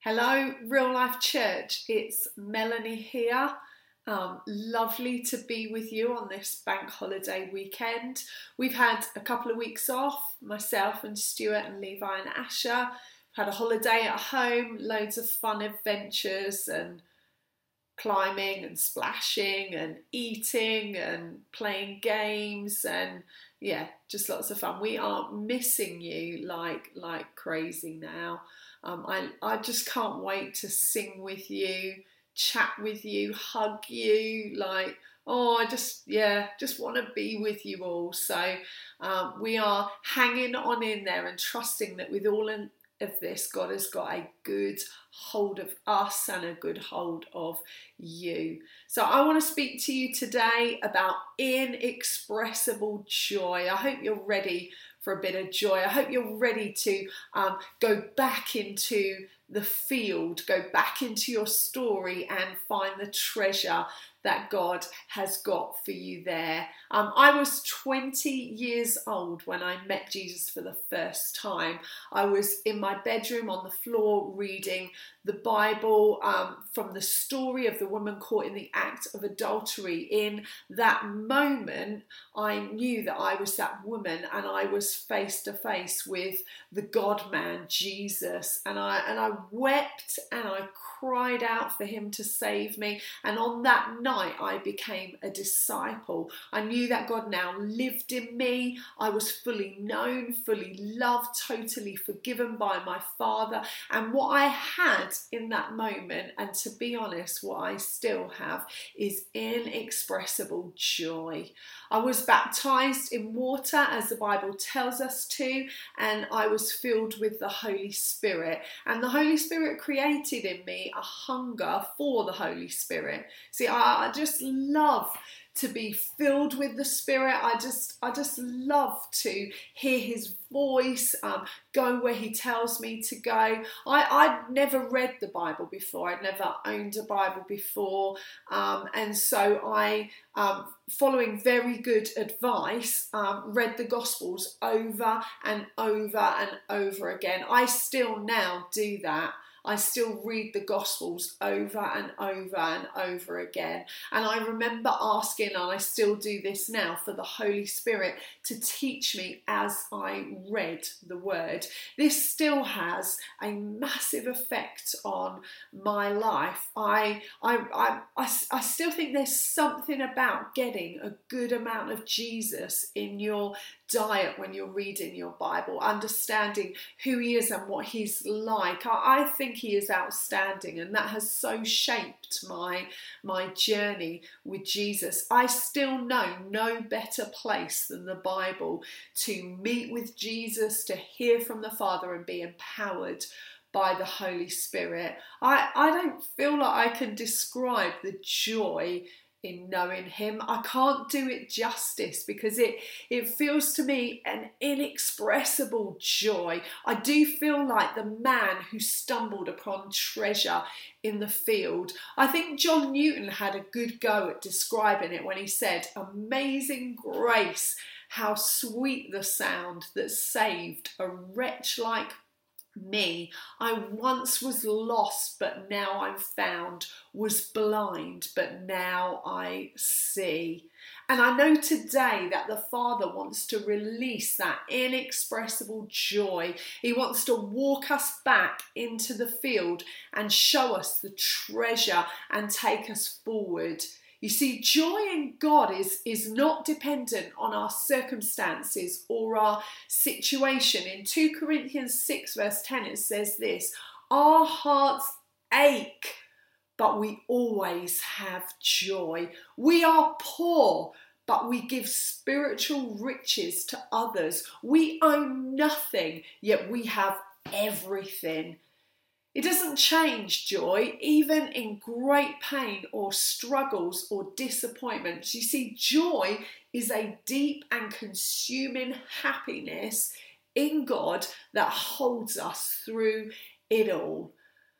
Hello, Real Life Church. It's Melanie here. Um, lovely to be with you on this bank holiday weekend. We've had a couple of weeks off, myself and Stuart and Levi and Asher. Had a holiday at home, loads of fun adventures and climbing and splashing and eating and playing games and yeah, just lots of fun. We are missing you like like crazy now. Um, I, I just can't wait to sing with you, chat with you, hug you. Like, oh, I just, yeah, just want to be with you all. So um, we are hanging on in there and trusting that with all in, of this, God has got a good hold of us and a good hold of you. So I want to speak to you today about inexpressible joy. I hope you're ready for a bit of joy. I hope you're ready to um, go back into the field, go back into your story and find the treasure that God has got for you there. Um, I was 20 years old when I met Jesus for the first time. I was in my bedroom on the floor reading the Bible um, from the story of the woman caught in the act of adultery. In that moment, I knew that I was that woman and I was face to face with the God man, Jesus. And I, and I wept and I cried out for him to save me. And on that night, I became a disciple. I knew that God now lived in me. I was fully known, fully loved, totally forgiven by my Father. And what I had in that moment, and to be honest, what I still have, is inexpressible joy. I was baptized in water as the Bible tells us to, and I was filled with the Holy Spirit. And the Holy Spirit created in me a hunger for the Holy Spirit. See, I, just love to be filled with the spirit. I just i just love to hear his voice um, go where he tells me to go. I, i'd never read the bible before. I'd never owned a bible before. Um, and so i um, following very good advice um, read the gospels over and over and over again. I still now do that I still read the Gospels over and over and over again. And I remember asking, and I still do this now, for the Holy Spirit to teach me as I read the Word. This still has a massive effect on my life. I, I, I, I, I still think there's something about getting a good amount of Jesus in your diet when you're reading your Bible, understanding who He is and what He's like. I, I think He is outstanding, and that has so shaped my my journey with Jesus. I still know no better place than the Bible to meet with Jesus, to hear from the Father, and be empowered by the Holy Spirit. I, I don't feel like I can describe the joy in knowing him. I can't do it justice because it it feels to me an inexpressible joy. I do feel like the man who stumbled upon treasure in the field. I think John Newton had a good go at describing it when he said, "Amazing grace, how sweet the sound that saved a wretch like me. I once was lost, but now I'm found, was blind, but now I see. And I know today that the Father wants to release that inexpressible joy. He wants to walk us back into the field and show us the treasure and take us forward. You see, joy in God is, is not dependent on our circumstances or our situation. In 2 Corinthians 6, verse 10, it says this Our hearts ache, but we always have joy. We are poor, but we give spiritual riches to others. We own nothing, yet we have everything. It doesn't change joy, even in great pain or struggles or disappointments. You see, joy is a deep and consuming happiness in God that holds us through it all.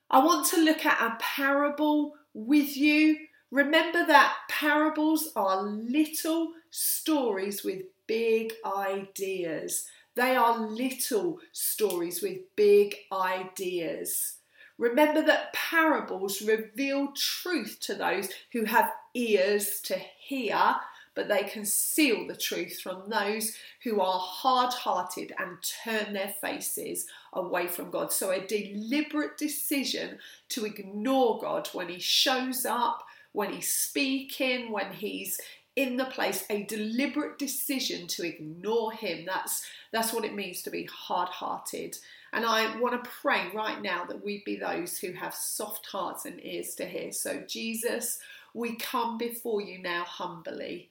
I want to look at a parable with you. Remember that parables are little stories with big ideas. They are little stories with big ideas. Remember that parables reveal truth to those who have ears to hear, but they conceal the truth from those who are hard hearted and turn their faces away from God. So, a deliberate decision to ignore God when He shows up, when He's speaking, when He's in the place a deliberate decision to ignore him that's that's what it means to be hard-hearted and I want to pray right now that we be those who have soft hearts and ears to hear. So Jesus we come before you now humbly.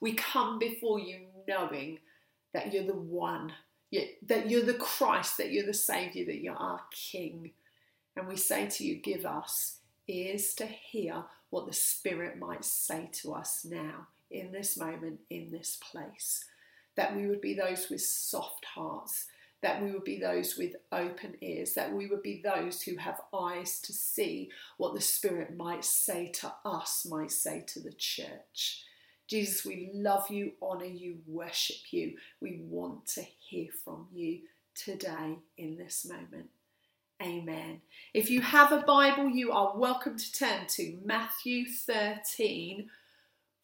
We come before you knowing that you're the one that you're the Christ that you're the savior that you're our king. And we say to you give us ears to hear what the Spirit might say to us now, in this moment, in this place. That we would be those with soft hearts, that we would be those with open ears, that we would be those who have eyes to see what the Spirit might say to us, might say to the church. Jesus, we love you, honour you, worship you. We want to hear from you today in this moment. Amen. If you have a Bible, you are welcome to turn to Matthew 13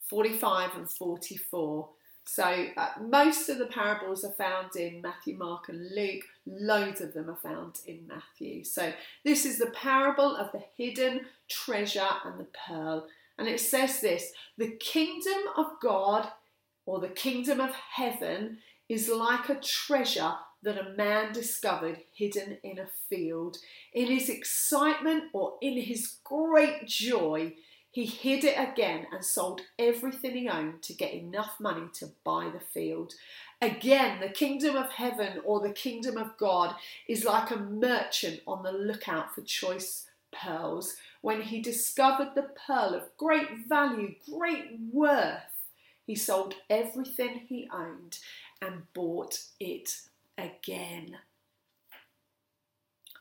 45 and 44. So, uh, most of the parables are found in Matthew, Mark, and Luke. Loads of them are found in Matthew. So, this is the parable of the hidden treasure and the pearl. And it says this the kingdom of God or the kingdom of heaven is like a treasure that a man discovered hidden in a field. In his excitement or in his great joy, he hid it again and sold everything he owned to get enough money to buy the field. Again, the kingdom of heaven or the kingdom of God is like a merchant on the lookout for choice pearls. When he discovered the pearl of great value, great worth, he sold everything he owned and bought it again.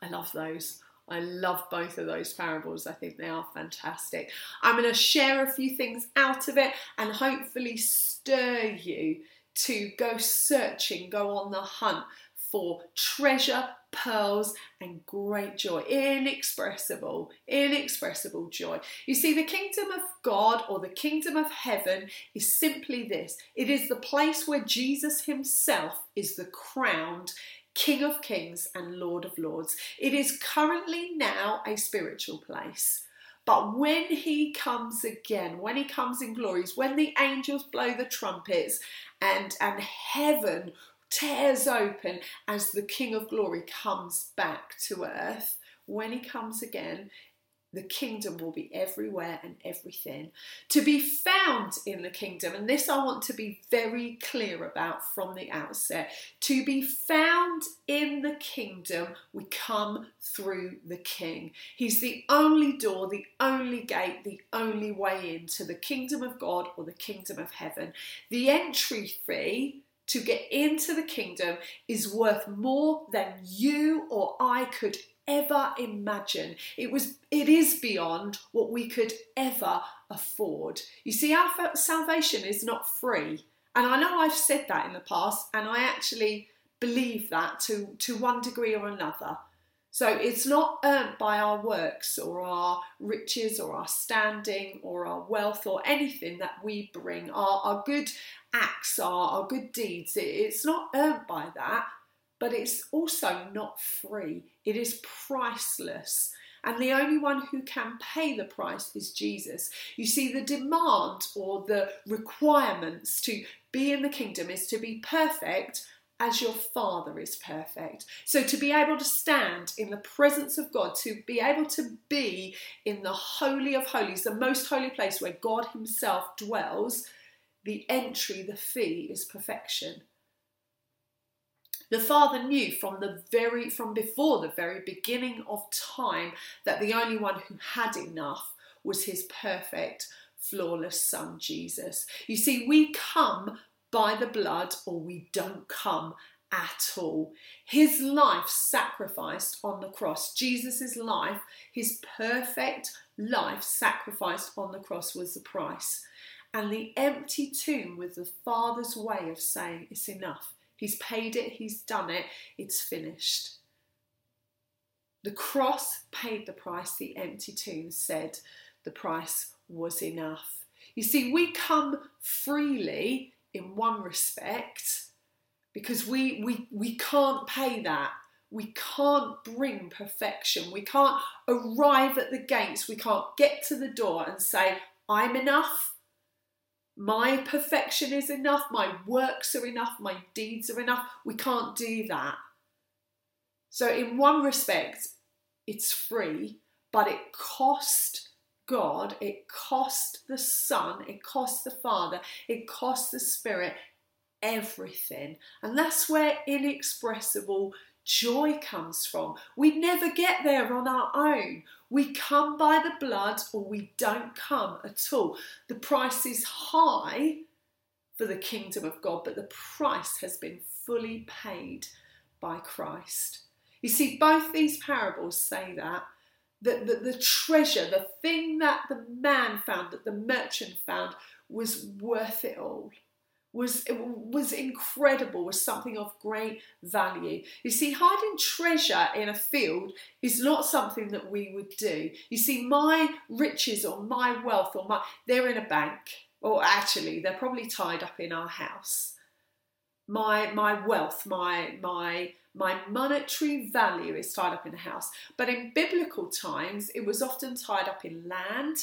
I love those. I love both of those parables. I think they are fantastic. I'm going to share a few things out of it and hopefully stir you to go searching, go on the hunt for treasure, pearls, and great joy. Inexpressible, inexpressible joy. You see, the kingdom of God or the kingdom of heaven is simply this it is the place where Jesus himself is the crowned King of kings and Lord of lords. It is currently now a spiritual place. But when he comes again, when he comes in glories, when the angels blow the trumpets and, and heaven tears open as the King of Glory comes back to earth. When he comes again, the kingdom will be everywhere and everything. To be found in the kingdom, and this I want to be very clear about from the outset to be found in the kingdom, we come through the king. He's the only door, the only gate, the only way into the kingdom of God or the kingdom of heaven. The entry fee to get into the kingdom is worth more than you or I could ever imagine. It was it is beyond what we could ever afford. You see our salvation is not free. And I know I've said that in the past and I actually believe that to to one degree or another. So it's not earned by our works or our riches or our standing or our wealth or anything that we bring, our, our good acts, our, our good deeds. It, it's not earned by that, but it's also not free. It is priceless. And the only one who can pay the price is Jesus. You see, the demand or the requirements to be in the kingdom is to be perfect as your Father is perfect. So, to be able to stand in the presence of God, to be able to be in the Holy of Holies, the most holy place where God Himself dwells, the entry, the fee is perfection. The Father knew from the very from before the very beginning of time that the only one who had enough was his perfect, flawless Son Jesus. You see, we come by the blood or we don't come at all. His life sacrificed on the cross, Jesus' life, his perfect life sacrificed on the cross was the price. And the empty tomb was the Father's way of saying, It's enough. He's paid it, he's done it, it's finished. The cross paid the price, the empty tomb said the price was enough. You see, we come freely in one respect because we, we, we can't pay that. We can't bring perfection. We can't arrive at the gates. We can't get to the door and say, I'm enough. My perfection is enough. My works are enough. My deeds are enough. We can't do that. So, in one respect, it's free, but it cost God, it cost the Son, it cost the Father, it cost the Spirit everything. And that's where inexpressible joy comes from. We never get there on our own. We come by the blood or we don't come at all. The price is high for the kingdom of God, but the price has been fully paid by Christ. You see, both these parables say that. That the, the treasure, the thing that the man found, that the merchant found, was worth it all was was incredible was something of great value. You see hiding treasure in a field is not something that we would do. You see my riches or my wealth or my they're in a bank. Or actually they're probably tied up in our house. My my wealth my my my monetary value is tied up in a house. But in biblical times it was often tied up in land.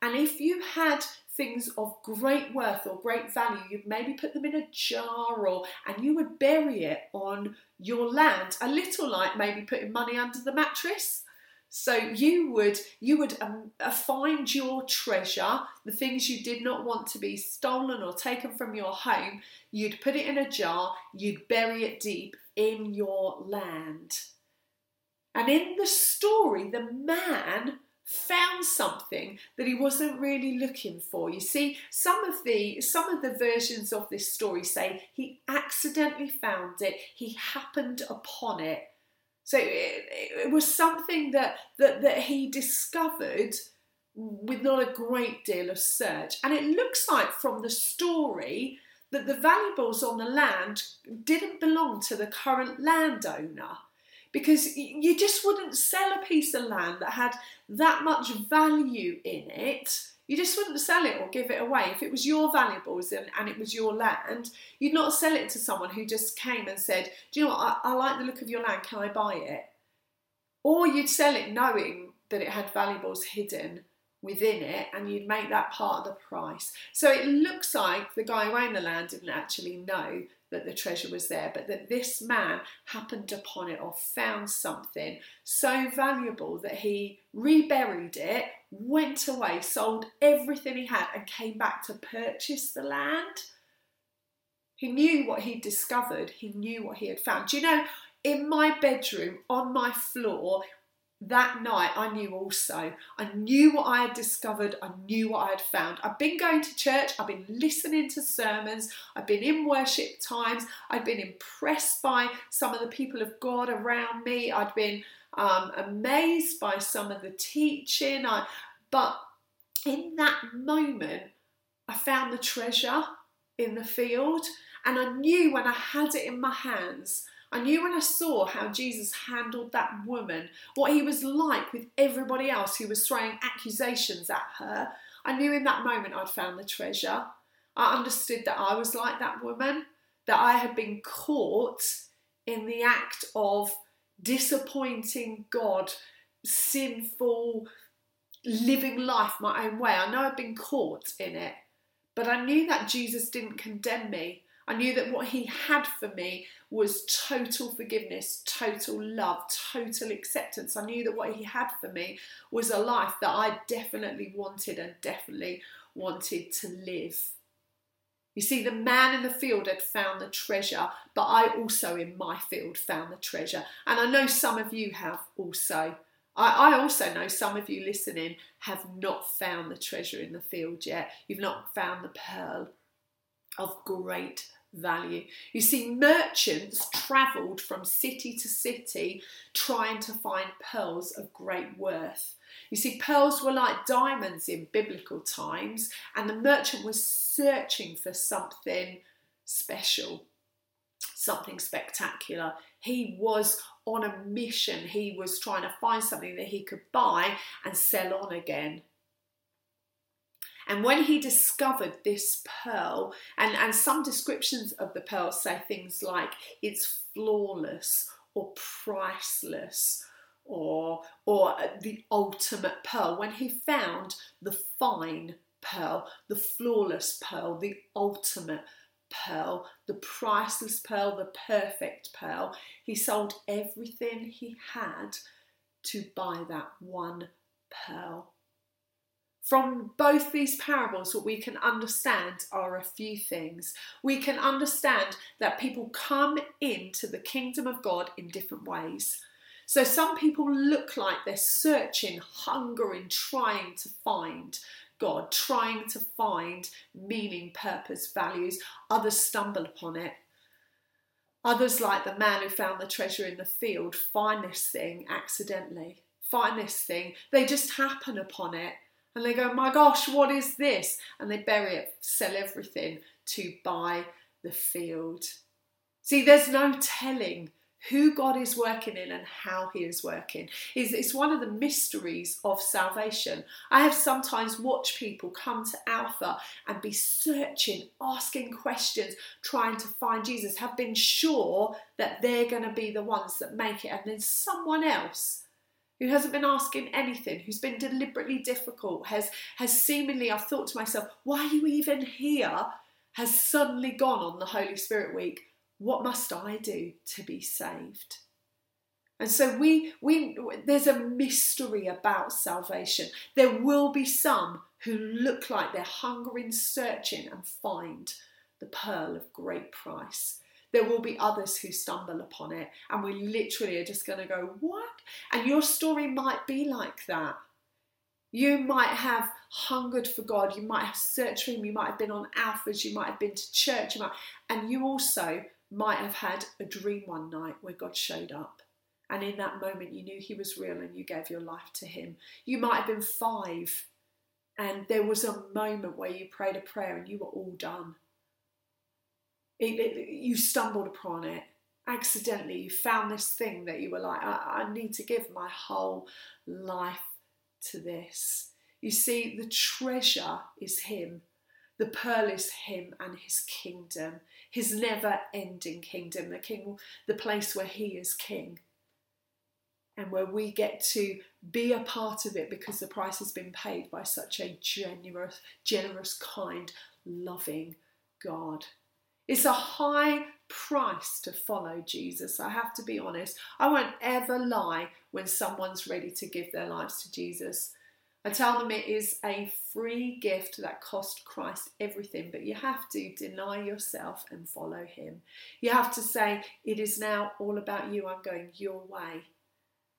And if you had things of great worth or great value, you'd maybe put them in a jar or and you would bury it on your land, a little like maybe putting money under the mattress. So you would you would um, uh, find your treasure, the things you did not want to be stolen or taken from your home. You'd put it in a jar. You'd bury it deep in your land. And in the story, the man found something that he wasn't really looking for. You see, some of the some of the versions of this story say he accidentally found it, he happened upon it. So it, it was something that, that that he discovered with not a great deal of search. And it looks like from the story that the valuables on the land didn't belong to the current landowner because you just wouldn't sell a piece of land that had that much value in it. You just wouldn't sell it or give it away. If it was your valuables and, and it was your land, you'd not sell it to someone who just came and said, Do you know what? I, I like the look of your land, can I buy it? Or you'd sell it knowing that it had valuables hidden within it and you'd make that part of the price. So it looks like the guy who owned the land didn't actually know that the treasure was there, but that this man happened upon it or found something so valuable that he reburied it, went away, sold everything he had, and came back to purchase the land. He knew what he'd discovered, he knew what he had found. Do you know, in my bedroom, on my floor, that night I knew also. I knew what I had discovered, I knew what I had found. I've been going to church, I've been listening to sermons, I've been in worship times, I've been impressed by some of the people of God around me, I'd been um, amazed by some of the teaching. I, but in that moment, I found the treasure in the field, and I knew when I had it in my hands I knew when I saw how Jesus handled that woman, what he was like with everybody else who was throwing accusations at her. I knew in that moment I'd found the treasure. I understood that I was like that woman, that I had been caught in the act of disappointing God, sinful, living life my own way. I know I'd been caught in it, but I knew that Jesus didn't condemn me. I knew that what he had for me was total forgiveness, total love, total acceptance. I knew that what he had for me was a life that I definitely wanted and definitely wanted to live. You see, the man in the field had found the treasure, but I also in my field found the treasure. And I know some of you have also. I, also know some of you listening have not found the treasure in the field yet. You've not found the pearl of great value. You see, merchants travelled from city to city trying to find pearls of great worth. You see, pearls were like diamonds in biblical times, and the merchant was searching for something special, something spectacular. He was on a mission. He was trying to find something that he could buy and sell on again. And when he discovered this pearl, and, and some descriptions of the pearl say things like it's flawless or priceless or, or the ultimate pearl, when he found the fine pearl, the flawless pearl, the ultimate pearl, the priceless pearl, the perfect pearl, he sold everything he had to buy that one pearl. From both these parables, what we can understand are a few things. We can understand that people come into the kingdom of God in different ways. So, some people look like they're searching, hungering, trying to find God, trying to find meaning, purpose, values. Others stumble upon it. Others, like the man who found the treasure in the field, find this thing accidentally, find this thing. They just happen upon it and they go, My gosh, what is this? And they bury it, sell everything to buy the field. See, there's no telling who God is working in and how He is working. It's, it's one of the mysteries of salvation. I have sometimes watched people come to Alpha and be searching, asking questions, trying to find Jesus, have been sure that they're going to be the ones that make it, and then someone else who hasn't been asking anything, who's been deliberately difficult, has, has seemingly, I've thought to myself, why are you even here? Has suddenly gone on the Holy Spirit week. What must I do to be saved? And so we, we there's a mystery about salvation. There will be some who look like they're hungering, searching, and find the pearl of great price there will be others who stumble upon it, and we literally are just going to go, What? And your story might be like that. You might have hungered for God, you might have searched for Him, you might have been on alphas, you might have been to church, you might, and you also might have had a dream one night where God showed up. And in that moment, you knew He was real and you gave your life to Him. You might have been five, and there was a moment where you prayed a prayer and you were all done it, it, you stumbled upon it accidentally. You found this thing that you were like, I, I need to give my whole life to this. You see, the treasure is Him. The pearl is him and his kingdom, his never ending kingdom, the king, the place where he is king. And where we get to be a part of it because the price has been paid by such a generous, generous, kind, loving God. It's a high price to follow Jesus. I have to be honest. I won't ever lie when someone's ready to give their lives to Jesus. I tell them it is a free gift that cost Christ everything, but you have to deny yourself and follow him. You have to say, It is now all about you, I'm going your way.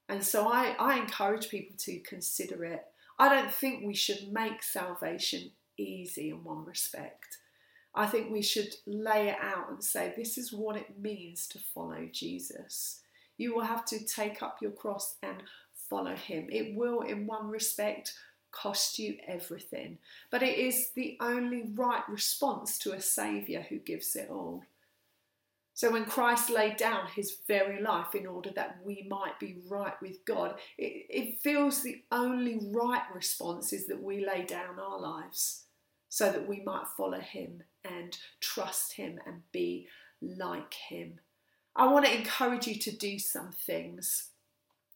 And so I, I encourage people to consider it. I don't think we should make salvation easy in one respect. I think we should lay it out and say, this is what it means to follow Jesus. You will have to take up your cross and follow him. It will, in one respect, cost you everything, but it is the only right response to a Saviour who gives it all. So when Christ laid down his very life in order that we might be right with God, it, it feels the only right response is that we lay down our lives so that we might follow him and trust him and be like him. I want to encourage you to do some things.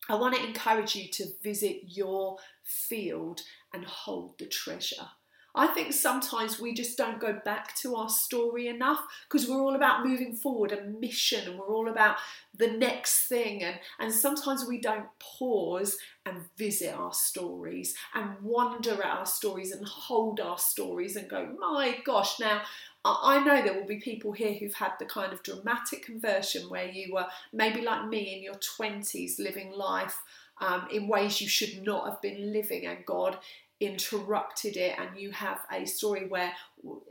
I want to encourage you to visit your field and hold the treasure. I think sometimes we just don't go back to our story enough because we're all about moving forward and mission and we're all about the next thing. And, and sometimes we don't pause and visit our stories and wonder at our stories and hold our stories and go, my gosh, now I know there will be people here who've had the kind of dramatic conversion where you were maybe like me in your 20s living life um, in ways you should not have been living, and God interrupted it, and you have a story where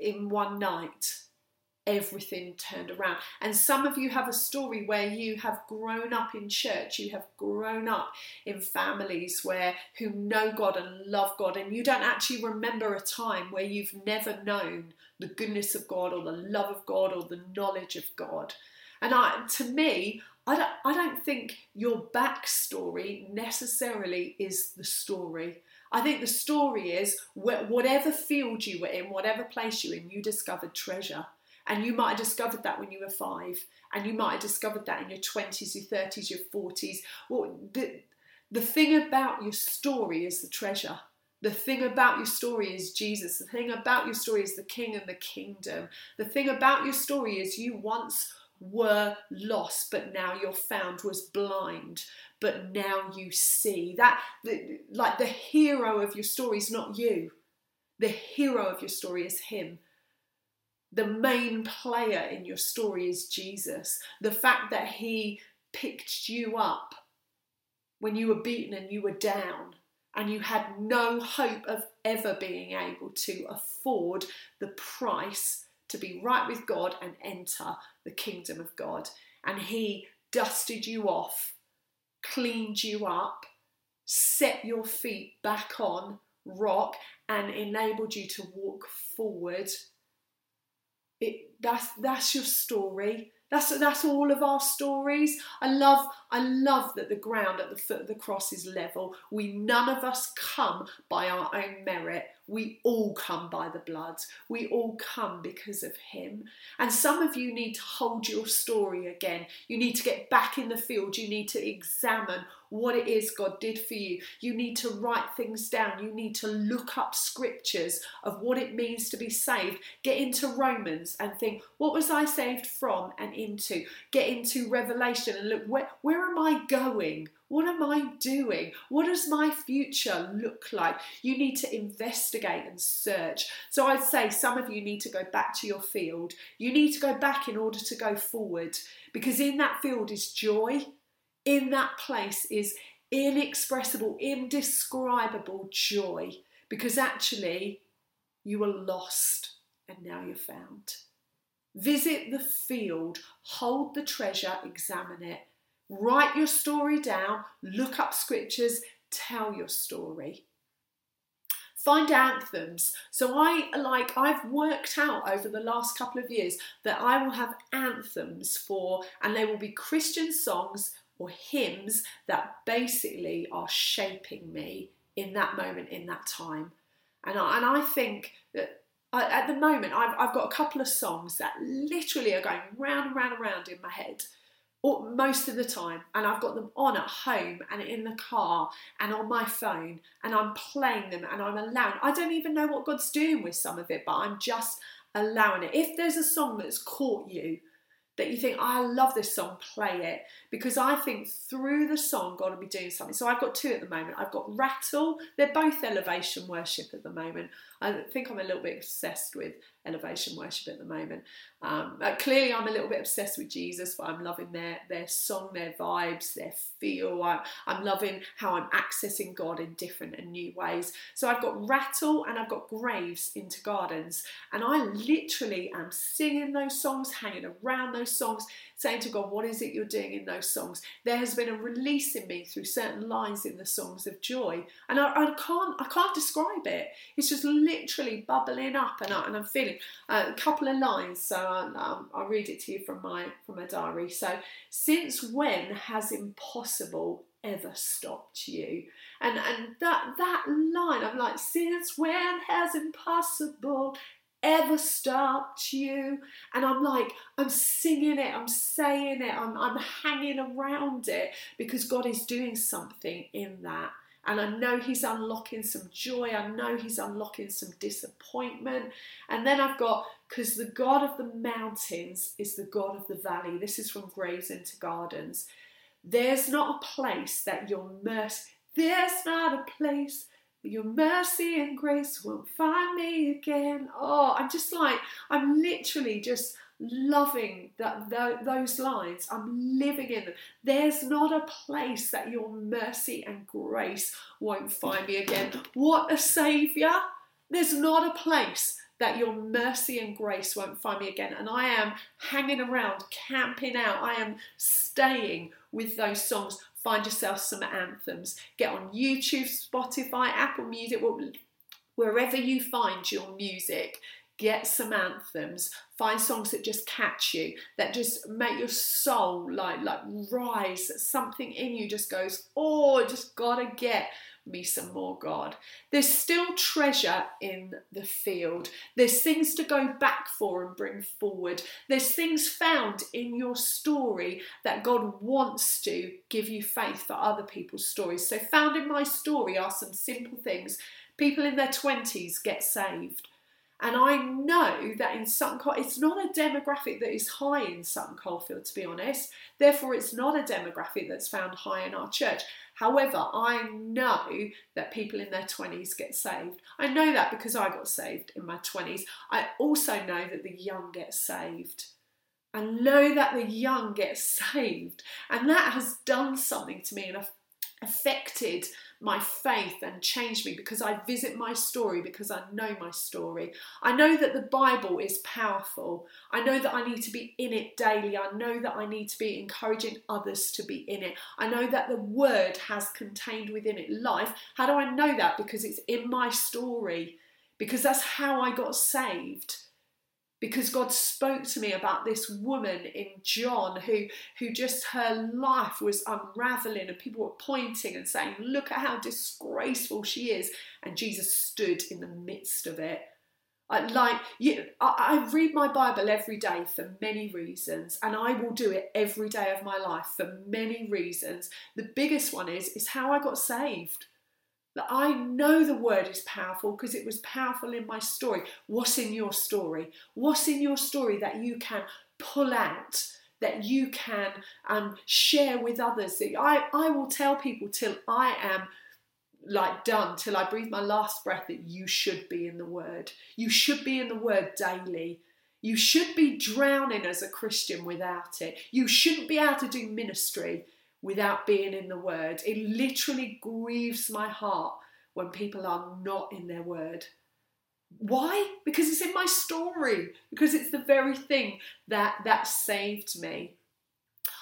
in one night everything turned around. And some of you have a story where you have grown up in church, you have grown up in families where who know God and love God, and you don't actually remember a time where you've never known the goodness of God or the love of God or the knowledge of God. And I, to me, I don't, I don't think your backstory necessarily is the story. I think the story is whatever field you were in, whatever place you were in, you discovered treasure. And you might have discovered that when you were five, and you might have discovered that in your 20s, your 30s, your 40s. Well, the, the thing about your story is the treasure. The thing about your story is Jesus. The thing about your story is the King and the kingdom. The thing about your story is you once were lost, but now you're found, was blind, but now you see. That, the, like the hero of your story is not you, the hero of your story is Him. The main player in your story is Jesus. The fact that He picked you up when you were beaten and you were down and you had no hope of ever being able to afford the price to be right with God and enter the kingdom of God. And He dusted you off, cleaned you up, set your feet back on rock, and enabled you to walk forward. It, that's, that's your story. That's that's all of our stories. I love I love that the ground at the foot of the cross is level. We none of us come by our own merit. We all come by the blood. We all come because of Him. And some of you need to hold your story again. You need to get back in the field. You need to examine what it is God did for you. You need to write things down. You need to look up scriptures of what it means to be saved. Get into Romans and think, what was I saved from and into? Get into Revelation and look, where, where am I going? What am I doing? What does my future look like? You need to investigate and search. So I'd say some of you need to go back to your field. You need to go back in order to go forward because in that field is joy. In that place is inexpressible, indescribable joy because actually you were lost and now you're found. Visit the field, hold the treasure, examine it, Write your story down, look up scriptures, tell your story. Find anthems. So I like I've worked out over the last couple of years that I will have anthems for and they will be Christian songs or hymns that basically are shaping me in that moment in that time. And I, and I think that at the moment I've, I've got a couple of songs that literally are going round and round and round in my head most of the time and I've got them on at home and in the car and on my phone and I'm playing them and I'm allowing I don't even know what God's doing with some of it but I'm just allowing it if there's a song that's caught you that you think, oh, I love this song, play it. Because I think through the song, God will be doing something. So I've got two at the moment. I've got Rattle, they're both elevation worship at the moment. I think I'm a little bit obsessed with elevation worship at the moment. Um, uh, clearly, I'm a little bit obsessed with Jesus, but I'm loving their, their song, their vibes, their feel. I, I'm loving how I'm accessing God in different and new ways. So I've got Rattle and I've got Graves into Gardens. And I literally am singing those songs, hanging around those songs, saying to God, What is it you're doing in those songs? There has been a release in me through certain lines in the songs of joy. And I, I can't I can't describe it. It's just literally bubbling up and, I, and I'm feeling uh, a couple of lines. So um, I'll read it to you from my from my diary. So since when has impossible ever stopped you? And and that that line, I'm like, since when has impossible ever stopped you? And I'm like, I'm singing it, I'm saying it, I'm, I'm hanging around it because God is doing something in that. And I know He's unlocking some joy, I know He's unlocking some disappointment. And then I've got, because the God of the mountains is the God of the valley. This is from Graves into Gardens. There's not a place that your mercy, there's not a place your mercy and grace won't find me again. Oh, I'm just like, I'm literally just loving that those lines. I'm living in them. There's not a place that your mercy and grace won't find me again. What a savior! There's not a place that your mercy and grace won't find me again. And I am hanging around, camping out. I am staying with those songs find yourself some anthems. Get on YouTube, Spotify, Apple Music, wherever you find your music. get some anthems find songs that just catch you that just make your soul like like rise something in you just goes oh just gotta get me some more God. There's still treasure in the field. There's things to go back for and bring forward. There's things found in your story that God wants to give you faith for other people's stories. So, found in my story are some simple things. People in their 20s get saved. And I know that in Sutton Coldfield, it's not a demographic that is high in Sutton Coldfield, to be honest. Therefore, it's not a demographic that's found high in our church. However, I know that people in their 20s get saved. I know that because I got saved in my 20s. I also know that the young get saved. I know that the young get saved. And that has done something to me and affected my faith and changed me because I visit my story because I know my story. I know that the Bible is powerful. I know that I need to be in it daily. I know that I need to be encouraging others to be in it. I know that the Word has contained within it life. How do I know that? Because it's in my story, because that's how I got saved because God spoke to me about this woman in John who, who just her life was unraveling, and people were pointing and saying, Look at how disgraceful she is. And Jesus stood in the midst of it. I, like you, I, I read my Bible every day for many reasons, and I will do it every day of my life for many reasons. The biggest one is is how I got saved. That I know the word is powerful because it was powerful in my story. What's in your story? What's in your story that you can pull out? That you can um, share with others. I, I will tell people till I am like done, till I breathe my last breath, that you should be in the Word. You should be in the Word daily. You should be drowning as a Christian without it. You shouldn't be able to do ministry without being in the Word. It literally grieves my heart when people are not in their Word. Why? Because it's in my story, because it's the very thing that, that saved me.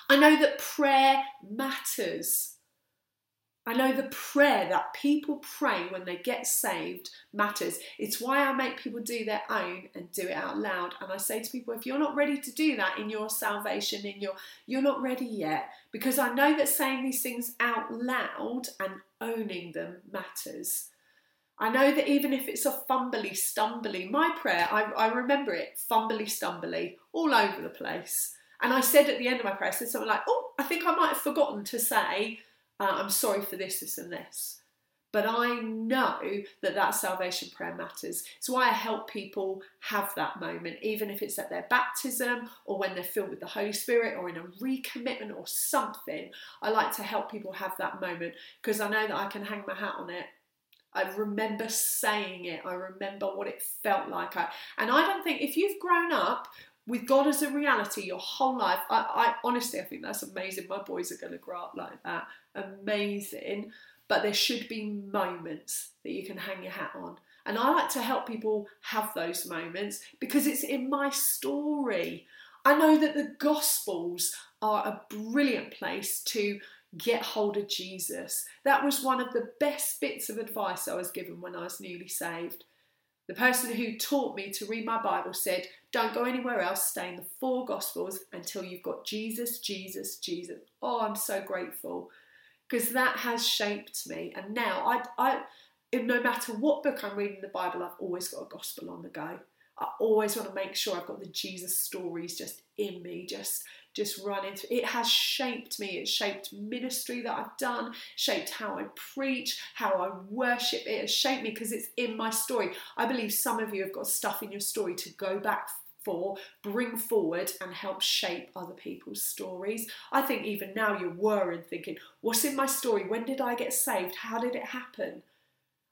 I know that prayer matters. I know the prayer that people pray when they get saved matters. It's why I make people do their own and do it out loud. And I say to people, if you're not ready to do that in your salvation, in your you're not ready yet. Because I know that saying these things out loud and owning them matters. I know that even if it's a fumbly, stumbly, my prayer, I, I remember it, fumbly, stumbly, all over the place. And I said at the end of my prayer, I said something like, oh, I think I might have forgotten to say uh, I'm sorry for this, this, and this. But I know that that salvation prayer matters. It's why I help people have that moment, even if it's at their baptism or when they're filled with the Holy Spirit or in a recommitment or something. I like to help people have that moment because I know that I can hang my hat on it. I remember saying it. I remember what it felt like. I, and I don't think if you've grown up with God as a reality your whole life, I, I honestly I think that's amazing. My boys are going to grow up like that amazing, but there should be moments that you can hang your hat on. And I like to help people have those moments because it's in my story. I know that the Gospels are a brilliant place to get hold of Jesus. That was one of the best bits of advice I was given when I was newly saved. The person who taught me to read my Bible said, Don't go anywhere else, stay in the four Gospels until you've got Jesus, Jesus, Jesus. Oh, I'm so grateful because that has shaped me. And now I, I, no matter what book I'm reading in the Bible, I've always got a gospel on the go. I always want to make sure I've got the Jesus stories just in me, just just running through. It has shaped me. It's shaped ministry that I've done, shaped how I preach, how I worship. It has shaped me because it's in my story. I believe some of you have got stuff in your story to go back for, bring forward and help shape other people's stories. I think even now you're worrying, thinking, what's in my story? When did I get saved? How did it happen?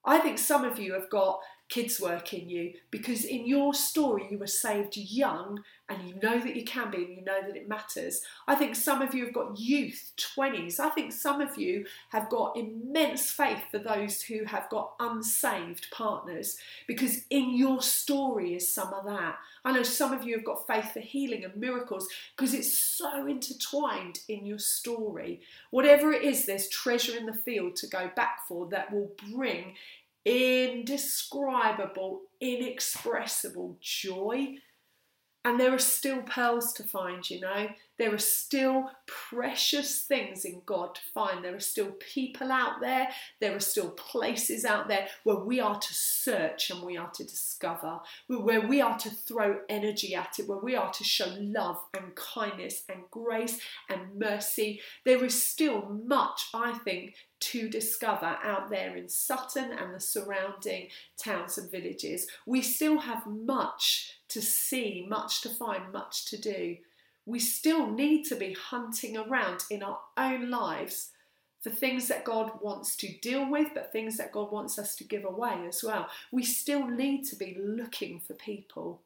I think some of you have got kids work in you because in your story you were saved young and you know that you can be and you know that it matters. I think some of you have got youth, 20s. I think some of you have got immense faith for those who have got unsaved partners because in your story is some of that. I know some of you have got faith for healing and miracles because it's so intertwined in your story. Whatever it is, there's treasure in the field to go back for that will bring indescribable, inexpressible joy. And there are still pearls to find, you know. There are still precious things in God to find. There are still people out there. There are still places out there where we are to search and we are to discover, where we are to throw energy at it, where we are to show love and kindness and grace and mercy. There is still much, I think, to discover out there in Sutton and the surrounding towns and villages. We still have much to see, much to find, much to do we still need to be hunting around in our own lives for things that God wants to deal with, but things that God wants us to give away as well. We still need to be looking for people.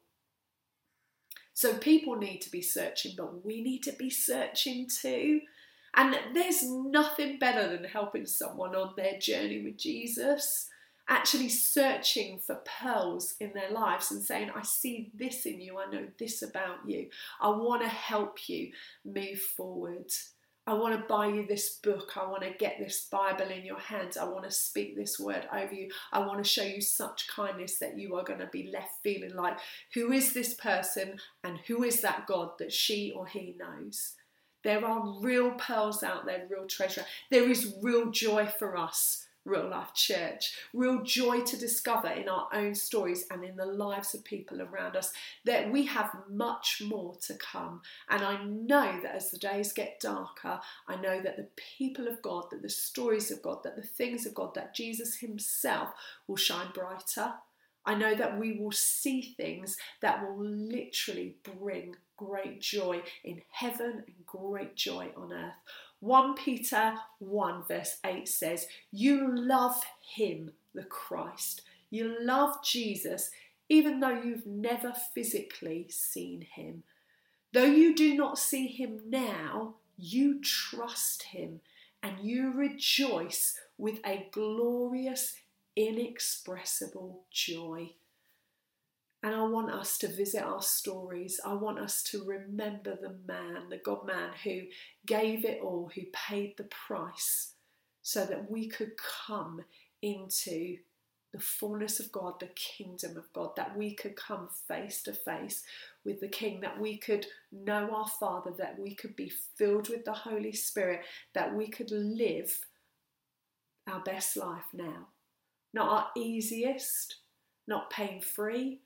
So people need to be searching, but we need to be searching too. And there's nothing better than helping someone on their journey with Jesus actually searching for pearls in their lives and saying, I see this in you, I know this about you, I want to help you move forward. I want to buy you this book. I want to get this Bible in your hands. I want to speak this word over you. I want to show you such kindness that you are going to be left feeling like, who is this person and who is that God that she or he knows? There are real pearls out there, real treasure. There is real joy for us Real Life Church. Real joy to discover in our own stories and in the lives of people around us that we have much more to come. And I know that as the days get darker, I know that the people of God, that the stories of God, that the things of God, that Jesus Himself will shine brighter. I know that we will see things that will literally bring great joy in heaven and great joy on earth. 1 Peter 1, verse 8 says, You love him, the Christ. You love Jesus, even though you've never physically seen him. Though you do not see him now, you trust him and you rejoice with a glorious, inexpressible joy. And I want us to visit our stories. I want us to remember the man, the God man who gave it all, who paid the price so that we could come into the fullness of God, the kingdom of God, that we could come face to face with the King, that we could know our Father, that we could be filled with the Holy Spirit, that we could live our best life now. Not our easiest, not pain free,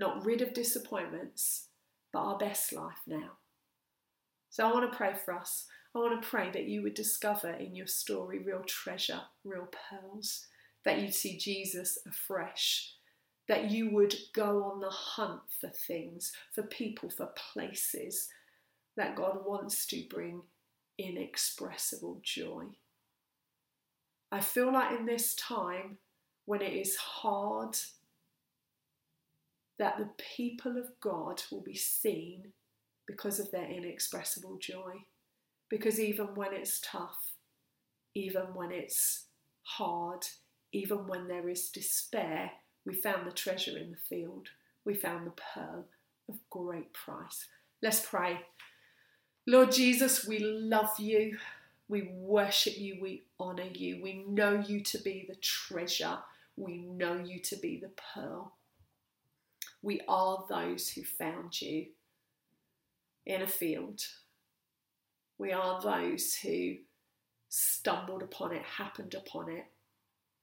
not rid of disappointments, but our best life now. So I want to pray for us. I want to pray that you would discover in your story real treasure, real pearls, that you'd see Jesus afresh, that you would go on the hunt for things, for people, for places that God wants to bring inexpressible joy. I feel like in this time when it is hard that the people of God will be seen because of their inexpressible joy. Because even when it's tough, even when it's hard, even when there is despair, we found the treasure in the field. We found the pearl of great price. Let's pray. Lord Jesus, we love you. We worship you. We honour you. We know you to be the treasure. We know you to be the pearl. We are those who found you in a field. We are those who stumbled upon it, happened upon it.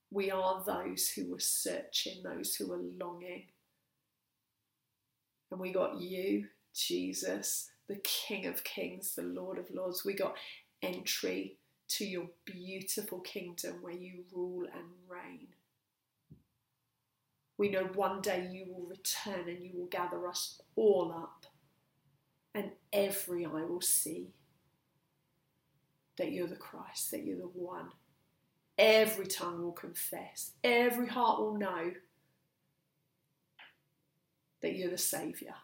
We are those who were searching, those who were longing. And we got you, Jesus, the King of Kings, the Lord of Lords. We got entry to your beautiful kingdom where you rule and reign. We know one day you will return and you will gather us all up, and every eye will see that you're the Christ, that you're the one. Every tongue will confess, every heart will know that you're the Saviour,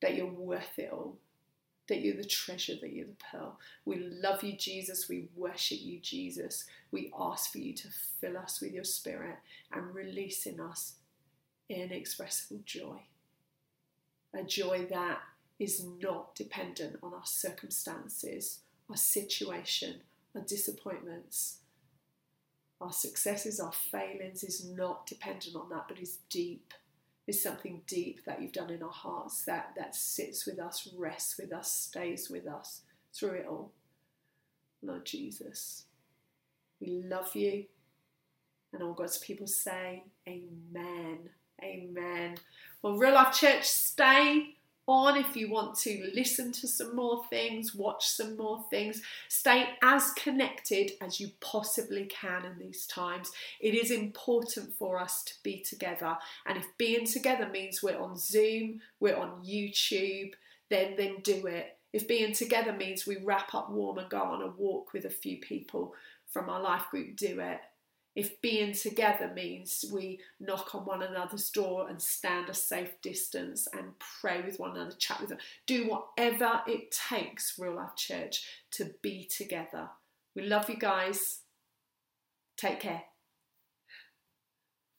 that you're worth it all that you're the treasure, that you're the pearl. We love you, Jesus. We worship you, Jesus. We ask for you to fill us with your spirit and release in us inexpressible joy. A joy that is not dependent on our circumstances, our situation, our disappointments, our successes, our failings is not dependent on that, but is deep. Is something deep that you've done in our hearts that, that sits with us, rests with us, stays with us through it all. Lord Jesus, we love you. And all God's people say, Amen. Amen. Well, Real Life Church, stay on if you want to listen to some more things, watch some more things. Stay as connected as you possibly can in these times. It is important for us to be together. And if being together means we're on Zoom, we're on YouTube, then then do it. If being together means we wrap up warm and go on a walk with a few people from our life group, do it. If being together means we knock on one another's door and stand a safe distance and pray with one another, chat with them, do whatever it takes, Real Life Church, to be together. We love you guys. Take care.